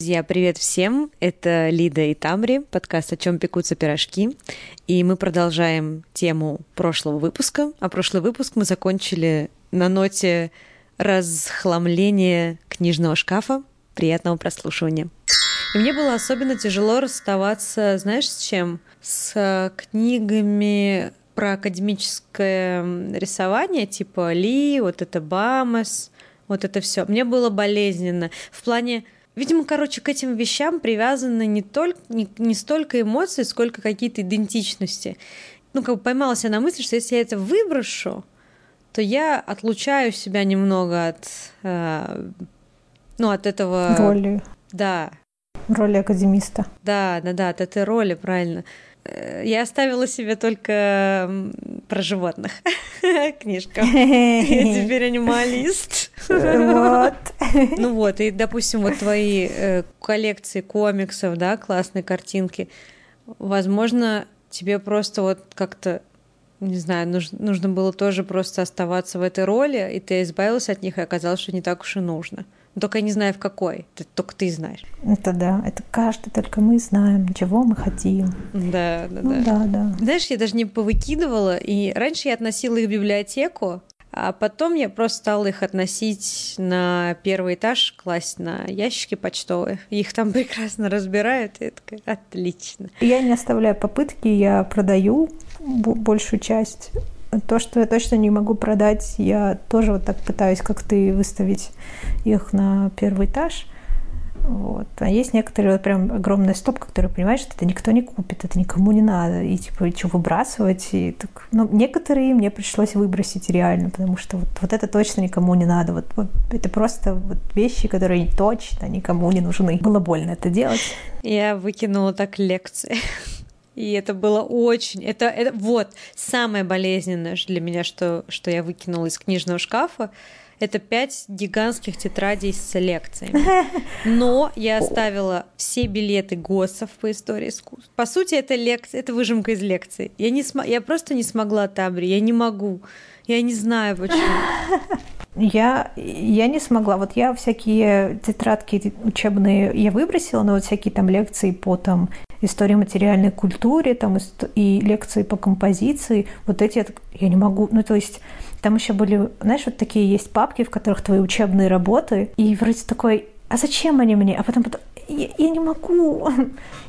Друзья, привет всем! Это Лида и Тамри, подкаст «О чем пекутся пирожки». И мы продолжаем тему прошлого выпуска. А прошлый выпуск мы закончили на ноте разхламления книжного шкафа. Приятного прослушивания. И мне было особенно тяжело расставаться, знаешь, с чем? С книгами про академическое рисование, типа Ли, вот это Бамес, вот это все. Мне было болезненно. В плане Видимо, короче, к этим вещам привязаны не, только, не, не столько эмоции, сколько какие-то идентичности. Ну, как бы поймалась я на мысли, что если я это выброшу, то я отлучаю себя немного от, э, ну, от этого... Роли. Да. Роли академиста. Да, да, да, от этой роли, правильно. Э, я оставила себе только про животных книжка. Я теперь анималист. Вот. Ну вот, и, допустим, вот твои э, коллекции комиксов, да, классные картинки. Возможно, тебе просто вот как-то не знаю, нужно, нужно было тоже просто оставаться в этой роли, и ты избавилась от них, и оказалось, что не так уж и нужно. Только я не знаю, в какой. Это только ты знаешь. Это да. Это каждый, только мы знаем, чего мы хотим. Да, да, ну, да. да, да. Знаешь, я даже не повыкидывала. И раньше я относила их в библиотеку, а потом я просто стала их относить на первый этаж, класть на ящики почтовые. Их там прекрасно разбирают, и я такая, отлично. Я не оставляю попытки, я продаю большую часть то, что я точно не могу продать, я тоже вот так пытаюсь как ты выставить их на первый этаж. Вот. А есть некоторые вот прям огромная стопка, которые понимаешь, что это никто не купит, это никому не надо. И типа, что выбрасывать? И так... Ну, некоторые мне пришлось выбросить реально, потому что вот, вот это точно никому не надо. Вот, вот это просто вот вещи, которые точно никому не нужны. Было больно это делать. Я выкинула так лекции. И это было очень... Это, это вот самое болезненное для меня, что, что я выкинула из книжного шкафа. Это пять гигантских тетрадей с лекциями. Но я оставила все билеты ГОСов по истории искусств. По сути, это лекция, это выжимка из лекции. Я, не см... я просто не смогла Табри, я не могу. Я не знаю почему. Я, я не смогла. Вот я всякие тетрадки учебные я выбросила, но вот всякие там лекции по там истории материальной культуре там и лекции по композиции, вот эти я не могу, ну то есть там еще были, знаешь, вот такие есть папки, в которых твои учебные работы, и вроде такой, а зачем они мне? А потом, потом я, я не могу.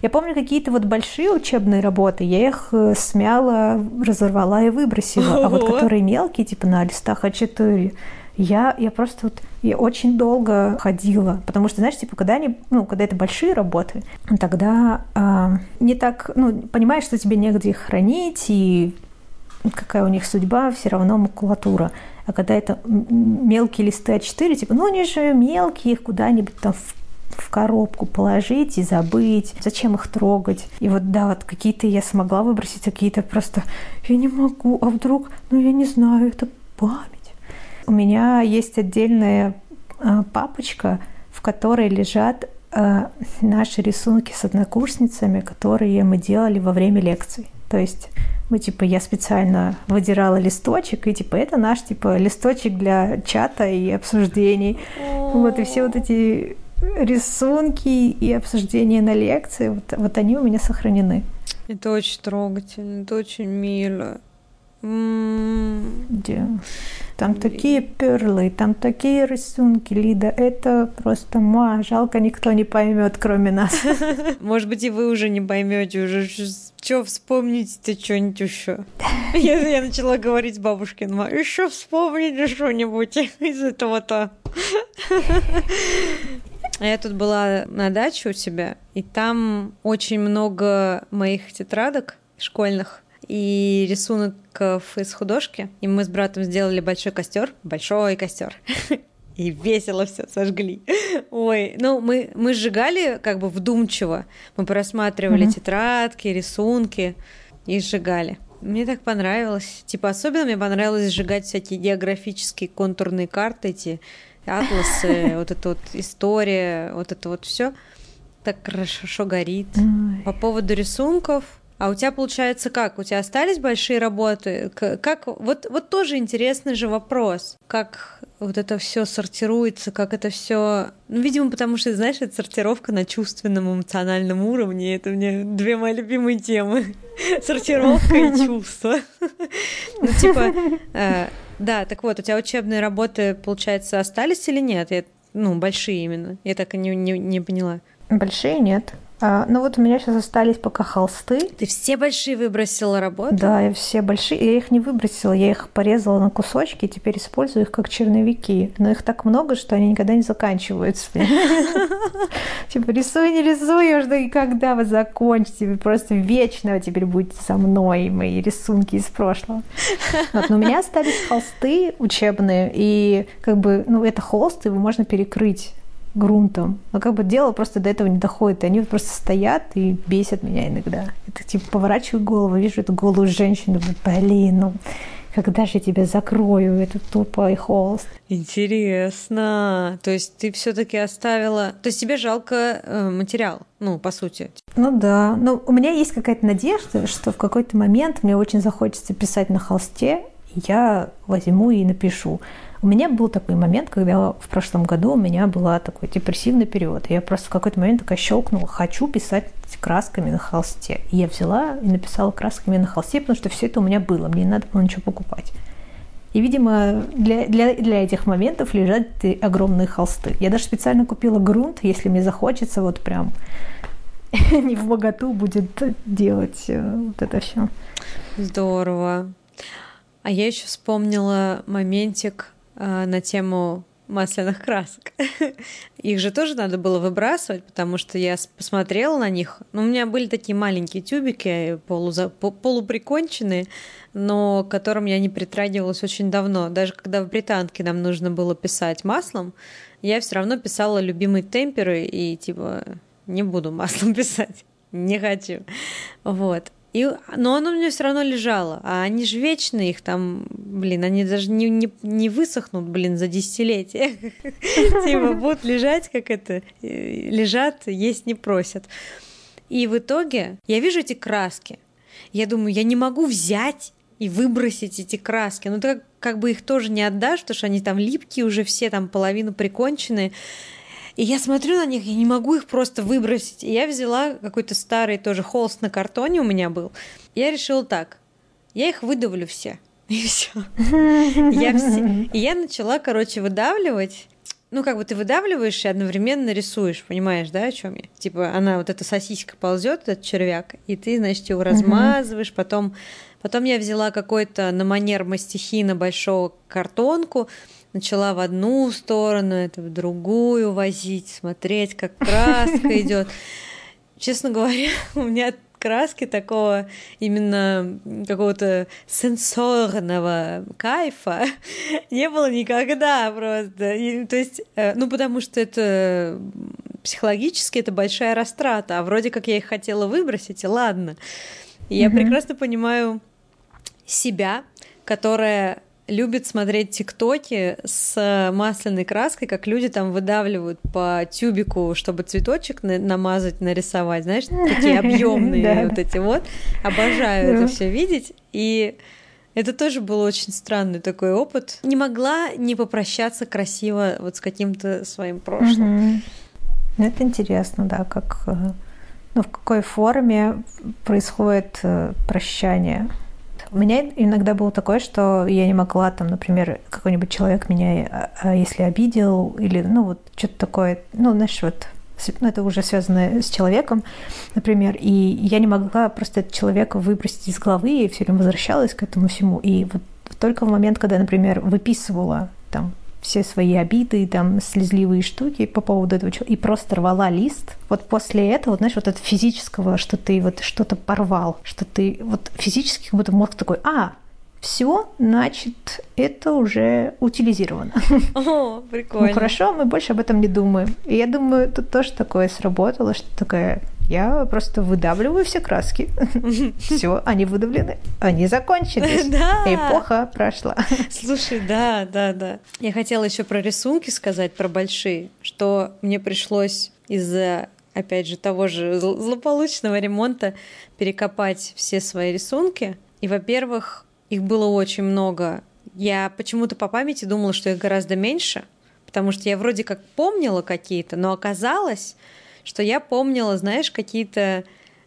Я помню какие-то вот большие учебные работы, я их э, смяла, разорвала и выбросила. А вот которые мелкие, типа на листах А4, я, я просто вот я очень долго ходила, потому что, знаешь, типа, когда они, ну, когда это большие работы, тогда э, не так, ну, понимаешь, что тебе негде их хранить, и какая у них судьба, все равно макулатура. А когда это мелкие листы А4, типа, ну, они же мелкие, их куда-нибудь там в в коробку положить и забыть. Зачем их трогать? И вот да, вот какие-то я смогла выбросить, а какие-то просто я не могу, а вдруг, ну я не знаю, это память. У меня есть отдельная а, папочка, в которой лежат а, наши рисунки с однокурсницами, которые мы делали во время лекций. То есть мы, типа, я специально выдирала листочек, и, типа, это наш, типа, листочек для чата и обсуждений. Вот, и все вот эти рисунки и обсуждения на лекции, вот, вот они у меня сохранены. Это очень трогательно, это очень мило. Да. Там такие перлы, там такие рисунки, Лида, это просто ма, жалко, никто не поймет, кроме нас. Может быть, и вы уже не поймете, уже что вспомните-то что-нибудь еще. Я, я начала говорить бабушкин, ма, еще вспомните что-нибудь из этого-то. Я тут была на даче у тебя, и там очень много моих тетрадок школьных и рисунок из художки. И мы с братом сделали большой костер, большой костер. И весело все сожгли. Ой, ну мы, мы сжигали как бы вдумчиво. Мы просматривали mm-hmm. тетрадки, рисунки и сжигали. Мне так понравилось. Типа особенно мне понравилось сжигать всякие географические контурные карты, эти атласы, вот эта вот история, вот это вот все так хорошо горит. По поводу рисунков, А у тебя получается как? У тебя остались большие работы? Как вот вот тоже интересный же вопрос, как вот это все сортируется, как это все, ну видимо, потому что знаешь, это сортировка на чувственном эмоциональном уровне. Это мне две мои любимые темы: сортировка и чувства. Ну типа, э, да, так вот, у тебя учебные работы, получается, остались или нет? Ну большие именно. Я так и не поняла. Большие нет. А, ну вот у меня сейчас остались пока холсты. Ты все большие выбросила работы? Да, я все большие. Я их не выбросила, я их порезала на кусочки и теперь использую их как черновики. Но их так много, что они никогда не заканчиваются. Типа рисуй, не рисуй, уже никогда вы закончите. Вы просто вечно теперь будете со мной, мои рисунки из прошлого. Но у меня остались холсты учебные, и как бы, ну, это холст, его можно перекрыть грунтом. Но как бы дело просто до этого не доходит. И они просто стоят и бесят меня иногда. Это типа поворачиваю голову, вижу эту голую женщину, думаю, блин, ну когда же я тебя закрою, этот тупой холст. Интересно. То есть ты все-таки оставила... То есть тебе жалко э, материал, ну, по сути. Ну да. Но у меня есть какая-то надежда, что в какой-то момент мне очень захочется писать на холсте, я возьму и напишу. У меня был такой момент, когда в прошлом году у меня был такой депрессивный период. Я просто в какой-то момент такая щелкнула, хочу писать красками на холсте. И я взяла и написала красками на холсте, потому что все это у меня было, мне не надо было ничего покупать. И, видимо, для, для, для этих моментов лежат огромные холсты. Я даже специально купила грунт, если мне захочется, вот прям не в богату будет делать э, вот это все. Здорово. А я еще вспомнила моментик, на тему масляных красок. Их же тоже надо было выбрасывать, потому что я посмотрела на них. Ну, у меня были такие маленькие тюбики, полуза, полуприконченные, но к которым я не притрагивалась очень давно. Даже когда в британке нам нужно было писать маслом, я все равно писала любимые темперы и типа не буду маслом писать, не хочу. Вот. И, но оно у меня все равно лежало. А они же вечные, их там, блин, они даже не, не, не высохнут, блин, за десятилетия. Типа будут лежать, как это, э, лежат, есть не просят. И в итоге я вижу эти краски. Я думаю, я не могу взять и выбросить эти краски. Ну, ты как бы их тоже не отдашь, потому что они там липкие уже все, там половину приконченные. И я смотрю на них, я не могу их просто выбросить. И я взяла какой-то старый тоже холст на картоне у меня был. Я решила так, я их выдавлю все. И все. Я все. И я начала, короче, выдавливать. Ну, как бы ты выдавливаешь и одновременно рисуешь, понимаешь, да, о чем я? Типа, она вот эта сосиска ползет, этот червяк, и ты, значит, его размазываешь, потом, потом я взяла какой-то на манер мастихина большого картонку, начала в одну сторону, это в другую возить, смотреть, как краска идет. Честно говоря, у меня краски такого именно какого-то сенсорного кайфа не было никогда просто. И, то есть, э, ну потому что это психологически это большая растрата, а вроде как я их хотела выбросить, и ладно. И mm-hmm. я прекрасно понимаю себя, которая любит смотреть тиктоки с масляной краской, как люди там выдавливают по тюбику, чтобы цветочек на намазать, нарисовать, знаешь, такие объемные вот эти вот. Обожаю это все видеть. И это тоже был очень странный такой опыт. Не могла не попрощаться красиво вот с каким-то своим прошлым. Ну, это интересно, да, как э, ну, в какой форме происходит э, прощание. У меня иногда было такое, что я не могла, там, например, какой-нибудь человек меня, а, а, если обидел, или, ну, вот что-то такое, ну, знаешь, вот ну, это уже связано с человеком, например, и я не могла просто этого человека выбросить из головы и все время возвращалась к этому всему. И вот только в момент, когда, например, выписывала там все свои обиды, там, слезливые штуки по поводу этого и просто рвала лист. Вот после этого, знаешь, вот от физического, что ты вот что-то порвал, что ты вот физически как будто мозг такой, а, все, значит, это уже утилизировано. О, прикольно. Ну хорошо, мы больше об этом не думаем. И я думаю, тут тоже такое сработало, что такая я просто выдавливаю все краски. Все, они выдавлены, они закончились. Да. Эпоха прошла. Слушай, да, да, да. Я хотела еще про рисунки сказать, про большие, что мне пришлось из-за опять же, того же злополучного ремонта перекопать все свои рисунки. И, во-первых, их было очень много. Я почему-то по памяти думала, что их гораздо меньше, потому что я вроде как помнила какие-то, но оказалось, что я помнила, знаешь, какие-то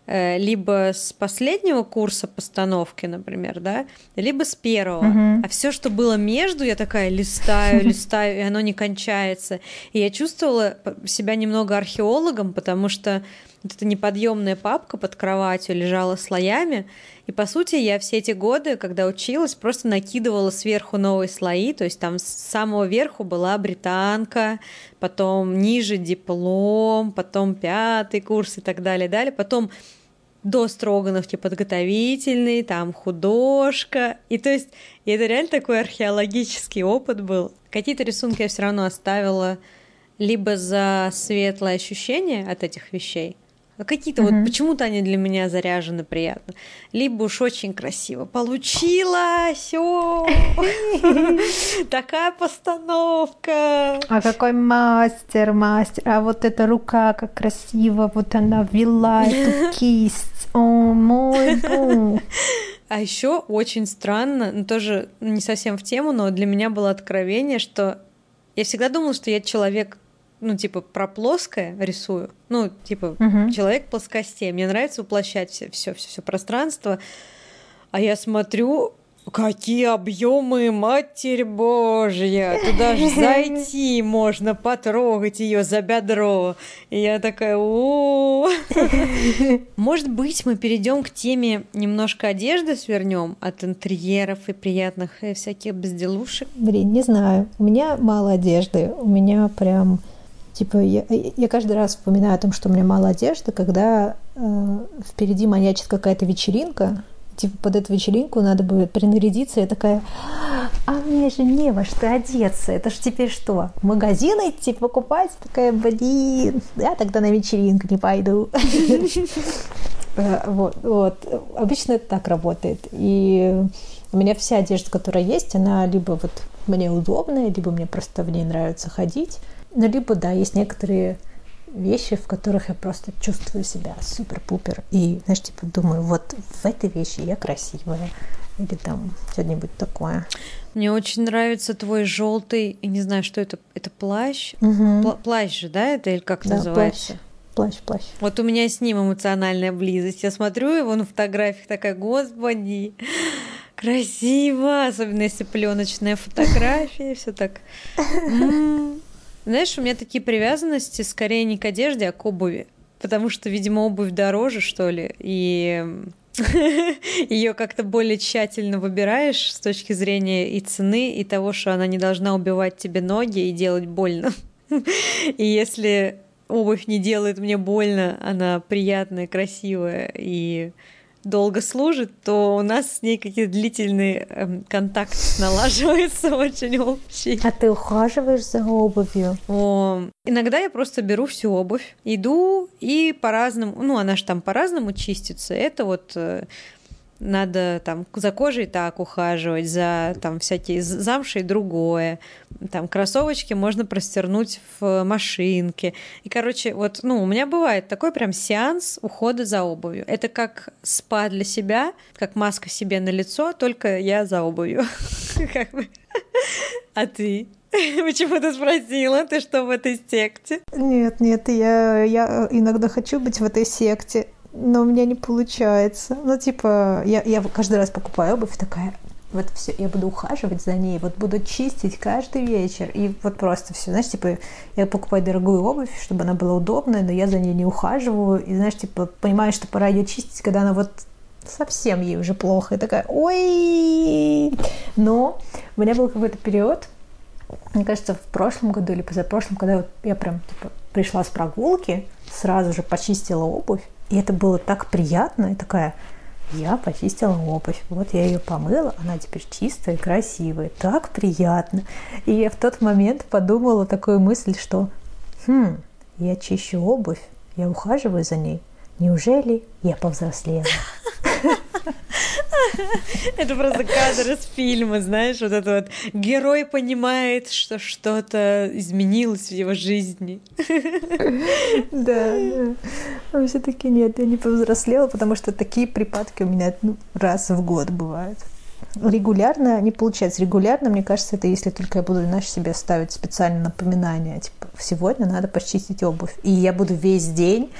Э, либо с последнего курса постановки, например, да, либо с первого. Uh-huh. А все, что было между, я такая листаю, листаю, и оно не кончается. И я чувствовала себя немного археологом, потому что вот эта неподъемная папка под кроватью лежала слоями. И по сути я все эти годы, когда училась, просто накидывала сверху новые слои. То есть там с самого верху была британка, потом ниже диплом, потом пятый курс и так далее, далее. Потом до Строгановки подготовительный, там художка. И то есть и это реально такой археологический опыт был. Какие-то рисунки я все равно оставила либо за светлое ощущение от этих вещей, какие-то угу. вот почему-то они для меня заряжены приятно. Либо уж очень красиво. Получилось! Такая постановка! А какой мастер, мастер! А вот эта рука, как красиво, вот она вела эту кисть. О мой бог! А еще очень странно, ну тоже не совсем в тему, но для меня было откровение, что я всегда думала, что я человек ну, типа, про плоское рисую. Ну, типа, угу. человек плоскостей. Мне нравится воплощать все, все, все, все пространство. А я смотрю, Какие объемы, Матерь Божья! Туда же зайти можно, потрогать ее за бедро. И я такая, о Может быть, мы перейдем к теме немножко одежды свернем от интерьеров и приятных и всяких безделушек. Блин, не знаю. У меня мало одежды. У меня прям Типа, я, я каждый раз вспоминаю о том, что у меня мало одежды, когда э, впереди маячит какая-то вечеринка, типа под эту вечеринку надо будет принарядиться. Я такая, а мне же не во что одеться. Это ж теперь что, в магазин идти покупать? Такая, блин, я тогда на вечеринку не пойду. Э, вот, вот. Обычно это так работает. И у меня вся одежда, которая есть, она либо вот мне удобная, либо мне просто в ней нравится ходить. Ну, либо, да, есть некоторые вещи, в которых я просто чувствую себя супер-пупер. И, знаешь, типа думаю, вот в этой вещи я красивая. Или там что-нибудь такое. Мне очень нравится твой желтый, я не знаю, что это, это плащ. Угу. плащ же, да, это или как да, называется? Плащ. Плащ, плащ. Вот у меня с ним эмоциональная близость. Я смотрю его на фотографиях, такая, господи, красиво, особенно если пленочная фотография, все так. Знаешь, у меня такие привязанности скорее не к одежде, а к обуви. Потому что, видимо, обувь дороже, что ли, и ее как-то более тщательно выбираешь с точки зрения и цены, и того, что она не должна убивать тебе ноги и делать больно. И если обувь не делает мне больно, она приятная, красивая и долго служит, то у нас с ней какие-то длительные э, контакты налаживаются очень общий. А ты ухаживаешь за обувью? О, иногда я просто беру всю обувь, иду и по-разному, ну она же там по-разному чистится. Это вот э, надо там за кожей так ухаживать, за там всякие замши и другое. Там кроссовочки можно простернуть в машинке. И, короче, вот, ну, у меня бывает такой прям сеанс ухода за обувью. Это как спа для себя, как маска себе на лицо, только я за обувью. А ты? Почему ты спросила? Ты что в этой секте? Нет, нет, я, я иногда хочу быть в этой секте но у меня не получается. Ну, типа, я, я каждый раз покупаю обувь, такая, вот все, я буду ухаживать за ней, вот буду чистить каждый вечер, и вот просто все, знаешь, типа, я покупаю дорогую обувь, чтобы она была удобная, но я за ней не ухаживаю, и, знаешь, типа, понимаю, что пора ее чистить, когда она вот совсем ей уже плохо, и такая, ой, но у меня был какой-то период, мне кажется, в прошлом году или позапрошлом, когда вот я прям, типа, пришла с прогулки, сразу же почистила обувь, и это было так приятно, и такая, я почистила обувь, вот я ее помыла, она теперь чистая, красивая, так приятно. И я в тот момент подумала такую мысль, что, хм, я чищу обувь, я ухаживаю за ней, неужели я повзрослела? Это просто кадр из фильма, знаешь, вот это вот герой понимает, что что-то изменилось в его жизни. Да, да. Все-таки нет, я не повзрослела, потому что такие припадки у меня ну, раз в год бывают. Регулярно не получается. Регулярно, мне кажется, это если только я буду, знаешь, себе ставить специальное напоминание, типа, сегодня надо почистить обувь. И я буду весь день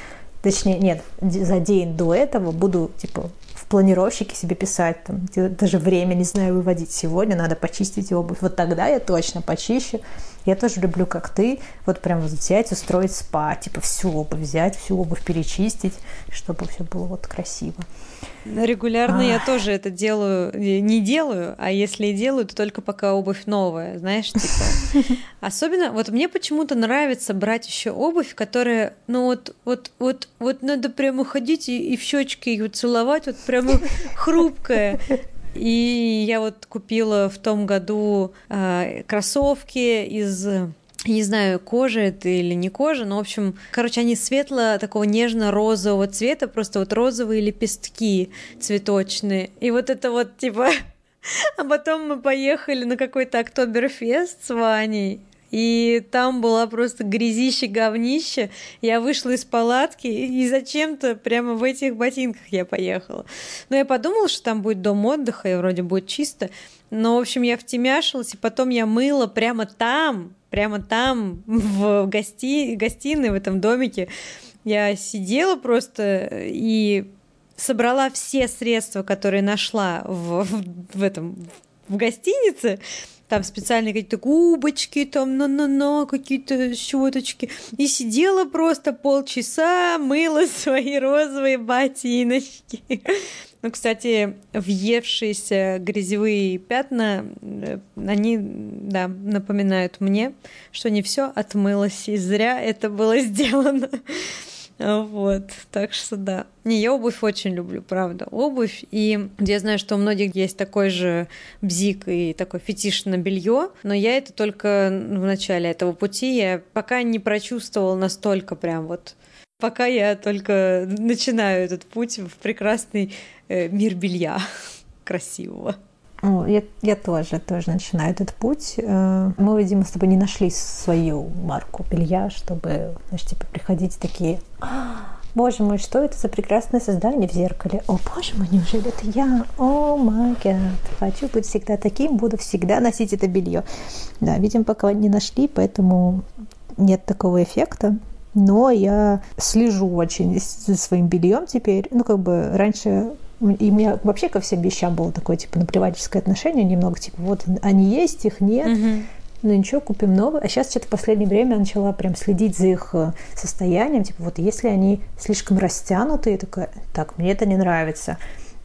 точнее, нет, за день до этого буду, типа, в планировщике себе писать, там, даже время, не знаю, выводить. Сегодня надо почистить обувь. Вот тогда я точно почищу. Я тоже люблю, как ты, вот прям вот взять, устроить спа, типа всю обувь взять, всю обувь перечистить, чтобы все было вот красиво. Регулярно а. я тоже это делаю, не делаю, а если и делаю, то только пока обувь новая, знаешь, типа. Особенно, вот мне почему-то нравится брать еще обувь, которая, ну вот, вот, вот, вот надо прямо ходить и, и в щечки ее целовать, вот прямо хрупкая. И я вот купила в том году э, кроссовки из не знаю, кожа это или не кожа, но, в общем, короче, они светло такого нежно-розового цвета, просто вот розовые лепестки цветочные. И вот это вот, типа... А потом мы поехали на какой-то Октоберфест с Ваней, и там была просто грязище, говнище. Я вышла из палатки, и зачем-то прямо в этих ботинках я поехала. Но я подумала, что там будет дом отдыха, и вроде будет чисто. Но, в общем, я втемяшилась, и потом я мыла прямо там, прямо там, в гости... гостиной, в этом домике. Я сидела просто и собрала все средства, которые нашла в, в, этом в гостинице, там специальные какие-то губочки, там на-на-на, какие-то щеточки. И сидела просто полчаса, мыла свои розовые ботиночки. Ну, кстати, въевшиеся грязевые пятна, э, они, да, напоминают мне, что не все отмылось, и зря это было сделано. Вот, так что да. Не, я обувь очень люблю, правда, обувь. И я знаю, что у многих есть такой же бзик и такой фетиш на белье, но я это только в начале этого пути, я пока не прочувствовала настолько прям вот пока я только начинаю этот путь в прекрасный э, мир белья красивого. Я, я тоже, тоже начинаю этот путь. Э, мы, видимо, с тобой не нашли свою марку белья, чтобы, знаешь, типа приходить такие, «А, боже мой, что это за прекрасное создание в зеркале? О, боже мой, неужели это я? О, май Хочу быть всегда таким, буду всегда носить это белье. Да, видимо, пока не нашли, поэтому нет такого эффекта. Но я слежу очень за своим бельем теперь. Ну, как бы раньше и у меня вообще ко всем вещам было такое, типа, наплевательское отношение немного, типа, вот они есть, их нет, угу. ну ничего, купим новые. А сейчас что-то в последнее время я начала прям следить за их э, состоянием, типа, вот если они слишком растянутые, такая, так, мне это не нравится.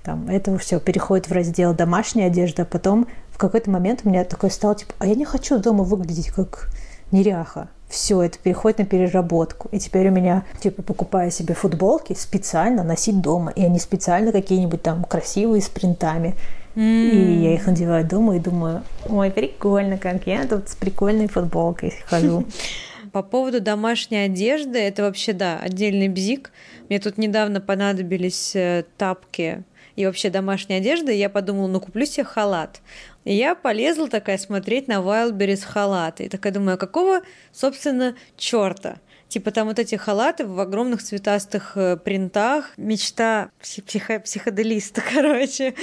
Там, это все переходит в раздел домашняя одежда, а потом в какой-то момент у меня такое стало, типа, а я не хочу дома выглядеть как неряха все это переходит на переработку. И теперь у меня, типа, покупаю себе футболки специально носить дома. И они специально какие-нибудь там красивые с принтами. Mm. И я их надеваю дома и думаю, ой, прикольно, как я тут с прикольной футболкой хожу. По поводу домашней одежды, это вообще, да, отдельный бзик. Мне тут недавно понадобились э, тапки и вообще домашняя одежда, и я подумала, ну куплю себе халат. И я полезла такая смотреть на Wildberries халаты. И такая думаю, а какого, собственно, черта? Типа там вот эти халаты в огромных цветастых э, принтах. Мечта психо психоделиста, короче.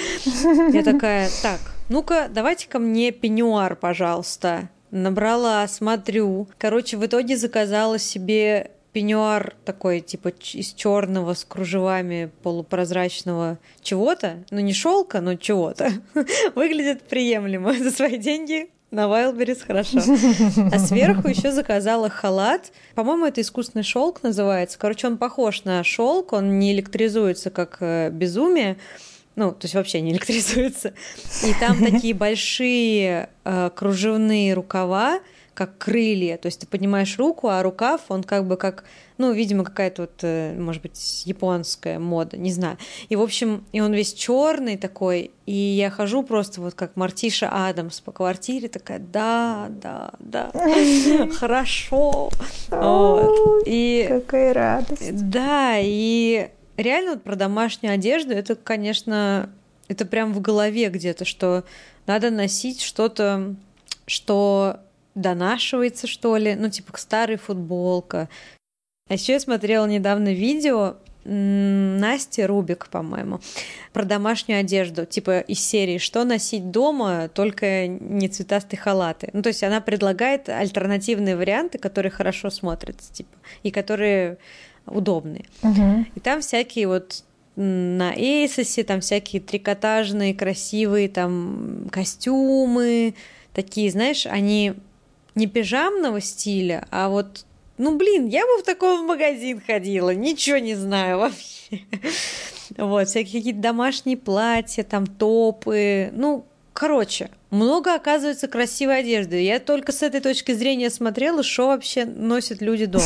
Я такая, так, ну-ка, давайте ко мне пеньюар, пожалуйста. Набрала, смотрю. Короче, в итоге заказала себе пеньюар такой, типа, из черного с кружевами полупрозрачного чего-то. Ну, не шелка, но чего-то. Выглядит приемлемо за свои деньги. На Wildberries хорошо. А сверху еще заказала халат. По-моему, это искусственный шелк называется. Короче, он похож на шелк, он не электризуется как э, безумие. Ну, то есть вообще не электризуется. И там такие большие э, кружевные рукава, как крылья. То есть ты поднимаешь руку, а рукав, он как бы как, ну, видимо, какая-то вот, э, может быть, японская мода, не знаю. И, в общем, и он весь черный такой, и я хожу просто вот как Мартиша Адамс по квартире, такая, да, да, да, хорошо. И какая радость. Да, и реально вот про домашнюю одежду, это, конечно, это прям в голове где-то, что надо носить что-то, что донашивается, что ли, ну, типа старая футболка. А еще я смотрела недавно видео Насти Рубик, по-моему, про домашнюю одежду, типа из серии «Что носить дома, только не цветастые халаты». Ну, то есть она предлагает альтернативные варианты, которые хорошо смотрятся, типа, и которые удобные. Угу. И там всякие вот на Эйсосе, там всякие трикотажные, красивые там костюмы, такие, знаешь, они не пижамного стиля, а вот ну, блин, я бы в таком магазин ходила, ничего не знаю вообще. Вот, всякие какие-то домашние платья, там топы. Ну, короче, много, оказывается, красивой одежды. Я только с этой точки зрения смотрела, что вообще носят люди дома.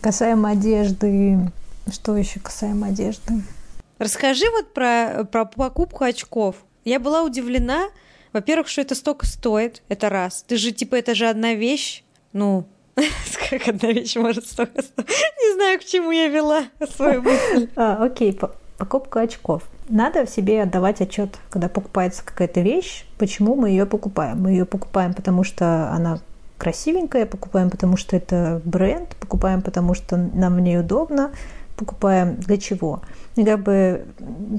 Касаемо одежды, что еще касаемо одежды? Расскажи вот про, про покупку очков. Я была удивлена, во-первых, что это столько стоит, это раз. Ты же, типа, это же одна вещь. Ну, как одна вещь может столько стоить? Не знаю, к чему я вела свою мысль. А, окей, покупка очков. Надо в себе отдавать отчет, когда покупается какая-то вещь, почему мы ее покупаем. Мы ее покупаем, потому что она красивенькая, покупаем, потому что это бренд, покупаем, потому что нам в ней удобно, покупаем для чего. И как бы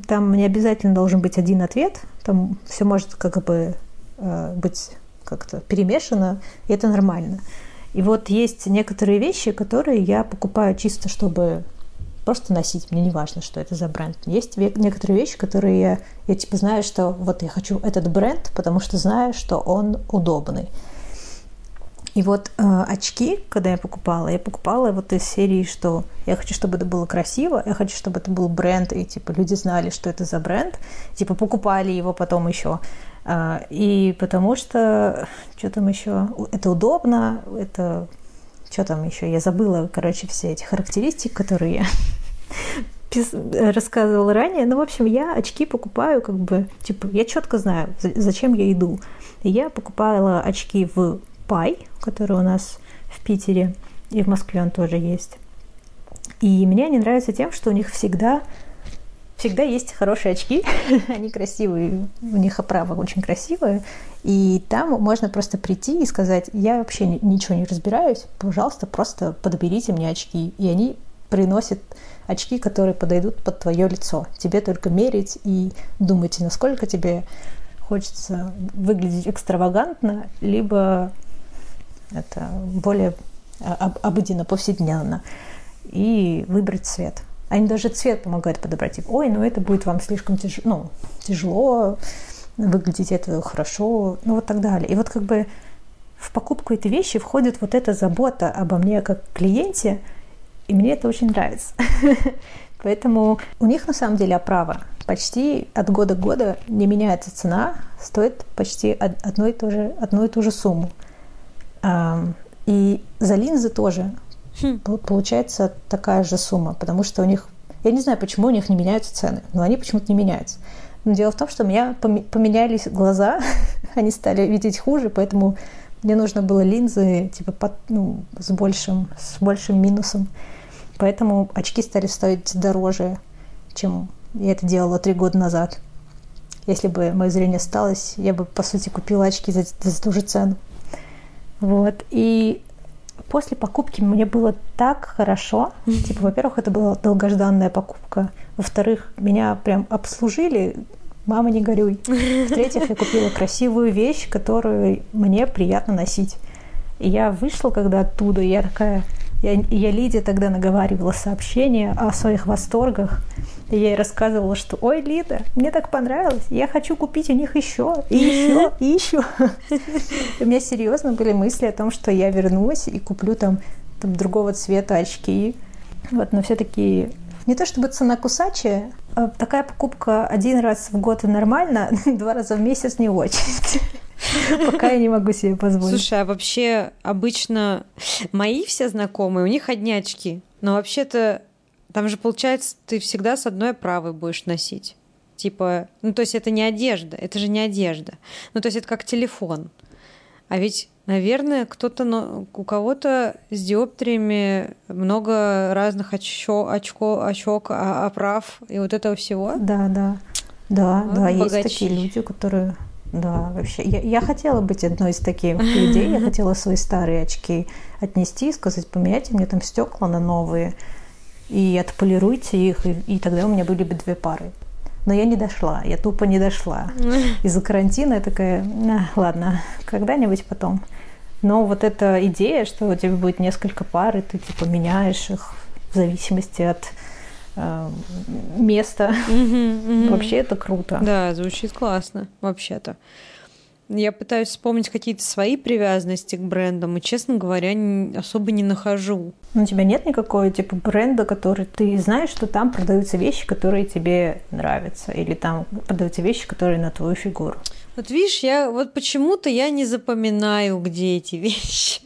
там не обязательно должен быть один ответ, там все может как бы э, быть как-то перемешано, и это нормально. И вот есть некоторые вещи, которые я покупаю чисто, чтобы просто носить, мне не важно, что это за бренд. Есть некоторые вещи, которые я, я типа знаю, что вот я хочу этот бренд, потому что знаю, что он удобный. И вот э, очки, когда я покупала, я покупала вот из серии, что я хочу, чтобы это было красиво, я хочу, чтобы это был бренд, и типа люди знали, что это за бренд, типа покупали его потом еще. Э, и потому что что там еще? Это удобно, это что там еще? Я забыла, короче, все эти характеристики, которые я рассказывала ранее. Ну, в общем, я очки покупаю, как бы, типа, я четко знаю, зачем я иду. Я покупала очки в Пай, который у нас в Питере, и в Москве он тоже есть. И мне они нравятся тем, что у них всегда всегда есть хорошие очки, они красивые, у них оправа очень красивая, и там можно просто прийти и сказать, я вообще ничего не разбираюсь, пожалуйста, просто подберите мне очки, и они приносят очки, которые подойдут под твое лицо. Тебе только мерить и думать, насколько тебе хочется выглядеть экстравагантно, либо это более а, обыденно, повседневно. И выбрать цвет. Они даже цвет помогают подобрать. Типа, ой, ну это будет вам слишком тяж... ну, тяжело, выглядеть это хорошо, ну вот так далее. И вот как бы в покупку этой вещи входит вот эта забота обо мне как клиенте, и мне это очень нравится. Поэтому у них на самом деле оправа. Почти от года к году не меняется цена, стоит почти одну и ту же, одну и ту же сумму. И за линзы тоже хм. получается такая же сумма, потому что у них, я не знаю, почему у них не меняются цены, но они почему-то не меняются. Но дело в том, что у меня поменялись глаза, они стали видеть хуже, поэтому мне нужно было линзы типа под, ну, с большим, с большим минусом. Поэтому очки стали стоить дороже, чем я это делала три года назад. Если бы мое зрение осталось, я бы, по сути, купила очки за, за ту же цену. Вот. И после покупки мне было так хорошо. Типа, во-первых, это была долгожданная покупка. Во-вторых, меня прям обслужили. Мама, не горюй. В-третьих, я купила красивую вещь, которую мне приятно носить. И я вышла когда оттуда, и я такая, я, я Лиде тогда наговаривала сообщения о своих восторгах. И я ей рассказывала, что «Ой, Лида, мне так понравилось, я хочу купить у них еще, и еще, и еще». У меня серьезно были мысли о том, что я вернусь и куплю там, там другого цвета очки. Вот, но все-таки не то чтобы цена кусачая, а такая покупка один раз в год и нормально, два раза в месяц не очень. Пока я не могу себе позволить. Слушай, а вообще обычно мои все знакомые, у них одни очки. Но вообще-то там же получается, ты всегда с одной правой будешь носить. Типа, ну то есть это не одежда, это же не одежда. Ну то есть это как телефон. А ведь Наверное, кто-то, у кого-то с диоптриями много разных очко, очко, очок, а, оправ и вот этого всего. Да, да. Да, вот да, богачи. есть такие люди, которые да, вообще. Я, я хотела быть одной из таких людей. Я хотела свои старые очки отнести и сказать, поменяйте мне там стекла на новые и отполируйте их, и, и тогда у меня были бы две пары. Но я не дошла, я тупо не дошла. Из-за карантина я такая, а, ладно, когда-нибудь потом. Но вот эта идея, что у тебя будет несколько пар, и ты типа меняешь их в зависимости от э, места, вообще это круто. Да, звучит классно, вообще-то. Я пытаюсь вспомнить какие-то свои привязанности к брендам, и, честно говоря, особо не нахожу. Ну, у тебя нет никакого типа бренда, который ты знаешь, что там продаются вещи, которые тебе нравятся, или там продаются вещи, которые на твою фигуру? Вот видишь, я вот почему-то я не запоминаю, где эти вещи.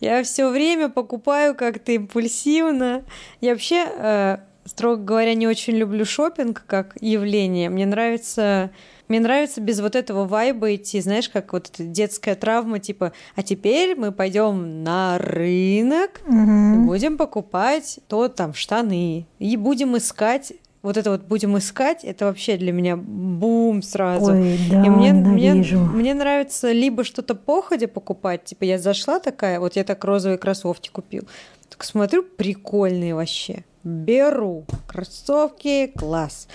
Я все время покупаю как-то импульсивно. Я вообще, э, строго говоря, не очень люблю шопинг как явление. Мне нравится мне нравится без вот этого вайба идти, знаешь, как вот эта детская травма, типа, а теперь мы пойдем на рынок угу. и будем покупать то там штаны и будем искать вот это вот будем искать, это вообще для меня бум сразу. Ой, да, и мне, мне, мне нравится либо что-то походя покупать, типа я зашла такая, вот я так розовые кроссовки купил, так смотрю, прикольные вообще. Беру кроссовки, класс.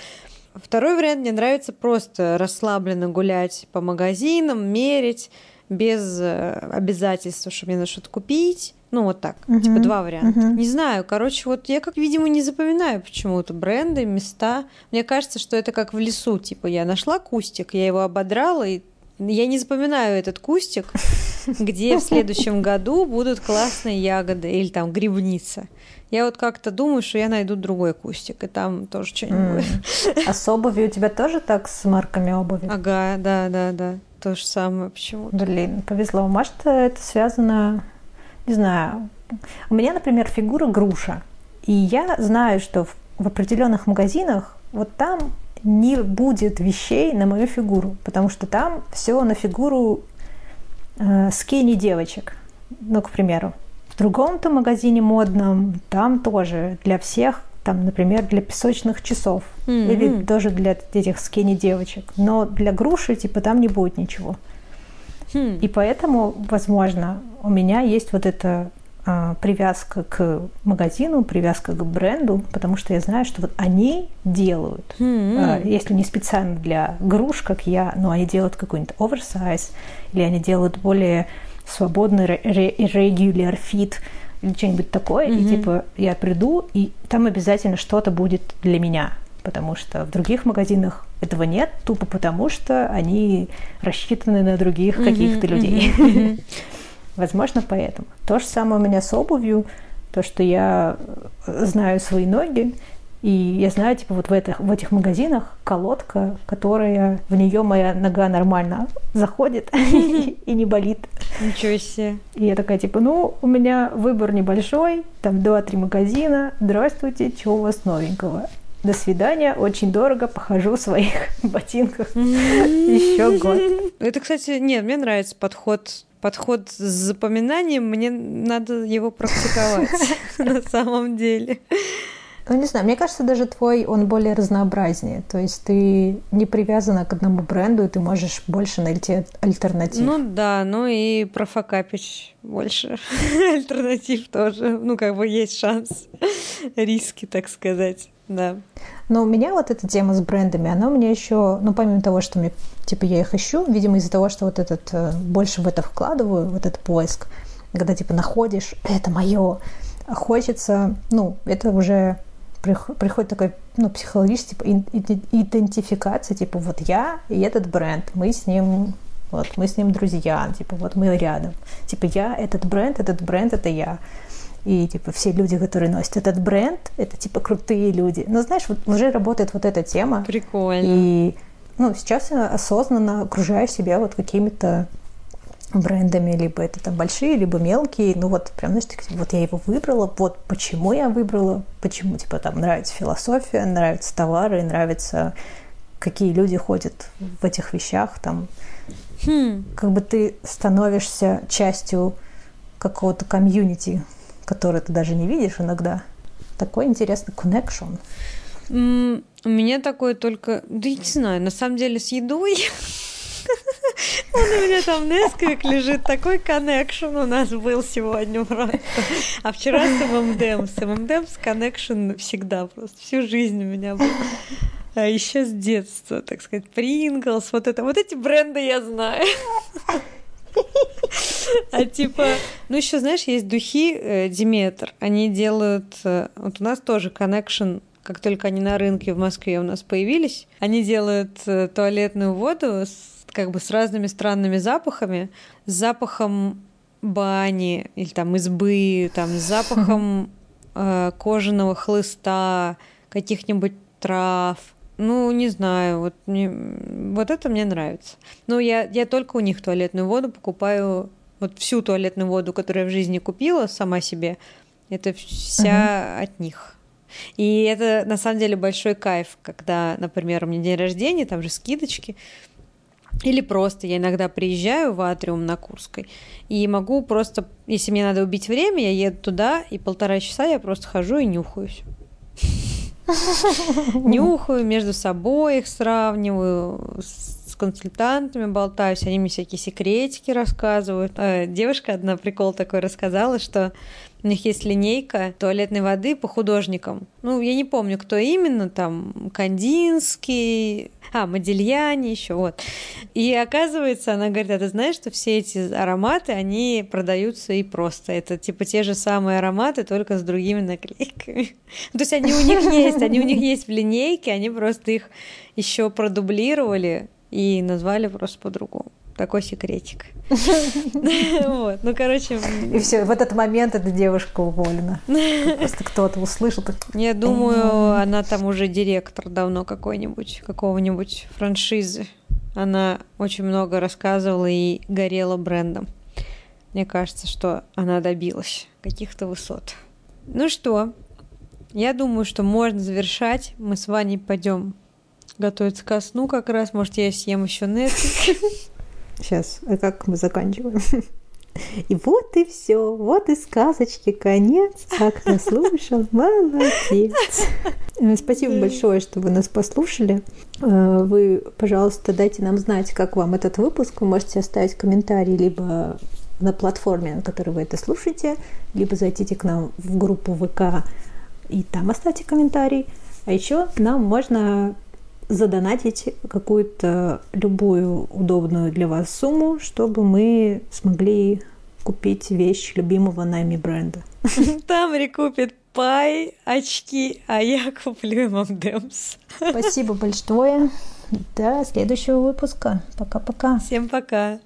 Второй вариант мне нравится просто расслабленно гулять по магазинам, мерить, без э, обязательства, что мне надо что-то купить. Ну, вот так. Uh-huh. Типа два варианта. Uh-huh. Не знаю. Короче, вот я как, видимо, не запоминаю почему-то бренды, места. Мне кажется, что это как в лесу. Типа я нашла кустик, я его ободрала, и я не запоминаю этот кустик, где в следующем году будут классные ягоды или там грибница. Я вот как-то думаю, что я найду другой кустик, и там тоже что-нибудь. Mm. А с обувью у тебя тоже так с марками обуви? Ага, да, да, да. То же самое почему-то. Блин, повезло. Может, это связано, не знаю. У меня, например, фигура груша. И я знаю, что в, в определенных магазинах вот там не будет вещей на мою фигуру, потому что там все на фигуру э, скини девочек. Ну, к примеру другом-то магазине модном там тоже для всех, там, например, для песочных часов mm-hmm. или тоже для этих скини девочек. Но для груши типа там не будет ничего. Mm. И поэтому, возможно, у меня есть вот эта а, привязка к магазину, привязка к бренду, потому что я знаю, что вот они делают, mm-hmm. а, если не специально для груш, как я, но они делают какой-нибудь оверсайз, или они делают более свободный регуляр фит или что-нибудь такое, mm-hmm. и типа я приду, и там обязательно что-то будет для меня, потому что в других магазинах этого нет, тупо потому что они рассчитаны на других mm-hmm. каких-то людей. Mm-hmm. Возможно, поэтому. То же самое у меня с обувью, то, что я знаю свои ноги, и я знаю, типа, вот в этих, в этих магазинах колодка, которая в нее моя нога нормально заходит и не болит. Ничего себе. И я такая, типа, ну, у меня выбор небольшой, там два-три магазина. Здравствуйте, что у вас новенького? До свидания, очень дорого, похожу в своих ботинках еще год. Это, кстати, нет, мне нравится подход подход с запоминанием, мне надо его практиковать на самом деле. Ну, не знаю, мне кажется, даже твой, он более разнообразнее. То есть ты не привязана к одному бренду, и ты можешь больше найти альтернатив. Ну да, ну и профокапить больше альтернатив тоже. Ну, как бы есть шанс, риски, так сказать, да. Но у меня вот эта тема с брендами, она у меня еще, ну, помимо того, что мне, типа, я их ищу, видимо, из-за того, что вот этот, э, больше в это вкладываю, вот этот поиск, когда, типа, находишь, это мое, хочется, ну, это уже приходит такой ну, психологический типа, идентификация, типа вот я и этот бренд, мы с ним вот мы с ним друзья, типа вот мы рядом, типа я этот бренд, этот бренд это я. И типа все люди, которые носят этот бренд, это типа крутые люди. Но знаешь, вот уже работает вот эта тема. Прикольно. И ну, сейчас я осознанно окружаю себя вот какими-то брендами, либо это там большие, либо мелкие. Ну вот прям, знаешь, вот я его выбрала, вот почему я выбрала, почему, типа, там нравится философия, нравятся товары, нравится, какие люди ходят в этих вещах, там, Хм. Как бы ты становишься частью какого-то комьюнити, которое ты даже не видишь иногда. Такой интересный connection. Mm, у меня такое только... Да я не знаю, на самом деле с едой... Он у меня там Nesquik лежит, такой connection у нас был сегодня просто. А вчера с ММДМ. С M&M's connection всегда просто. Всю жизнь у меня был. А еще с детства, так сказать, Принглс, вот это, вот эти бренды я знаю. А типа, ну еще знаешь, есть духи э, Диметр. Они делают, э, вот у нас тоже коннекшн как только они на рынке в Москве у нас появились, они делают э, туалетную воду с, как бы с разными странными запахами, с запахом бани или там избы, там с запахом э, кожаного хлыста, каких-нибудь трав. Ну, не знаю, вот, мне, вот это мне нравится. Ну, я, я только у них туалетную воду покупаю, вот всю туалетную воду, которую я в жизни купила сама себе, это вся uh-huh. от них. И это на самом деле большой кайф, когда, например, у меня день рождения, там же скидочки, или просто я иногда приезжаю в Атриум на Курской и могу просто, если мне надо убить время, я еду туда, и полтора часа я просто хожу и нюхаюсь. Нюхаю, между собой их сравниваю, с консультантами болтаюсь, они мне всякие секретики рассказывают. Э, девушка одна прикол такой рассказала, что у них есть линейка туалетной воды по художникам. Ну, я не помню, кто именно, там, Кандинский, а, Модельяне еще, вот. И оказывается, она говорит, а ты знаешь, что все эти ароматы, они продаются и просто. Это типа те же самые ароматы, только с другими наклейками. То есть они у них есть, они у них есть в линейке, они просто их еще продублировали и назвали просто по-другому такой секретик. Вот, ну, короче... И все, в этот момент эта девушка уволена. Просто кто-то услышал. Я думаю, она там уже директор давно какой-нибудь, какого-нибудь франшизы. Она очень много рассказывала и горела брендом. Мне кажется, что она добилась каких-то высот. Ну что, я думаю, что можно завершать. Мы с Ваней пойдем готовиться ко сну как раз. Может, я съем еще Netflix. Сейчас, а как мы заканчиваем? И вот и все, вот и сказочки конец. Как наслушал, молодец. Э, спасибо большое, что вы нас послушали. Э, вы, пожалуйста, дайте нам знать, как вам этот выпуск. Вы можете оставить комментарий либо на платформе, на которой вы это слушаете, либо зайдите к нам в группу ВК и там оставьте комментарий. А еще нам можно задонатить какую-то любую удобную для вас сумму, чтобы мы смогли купить вещь любимого нами бренда. Тамри купит пай, очки, а я куплю ММДМС. Спасибо большое. До следующего выпуска. Пока-пока. Всем пока.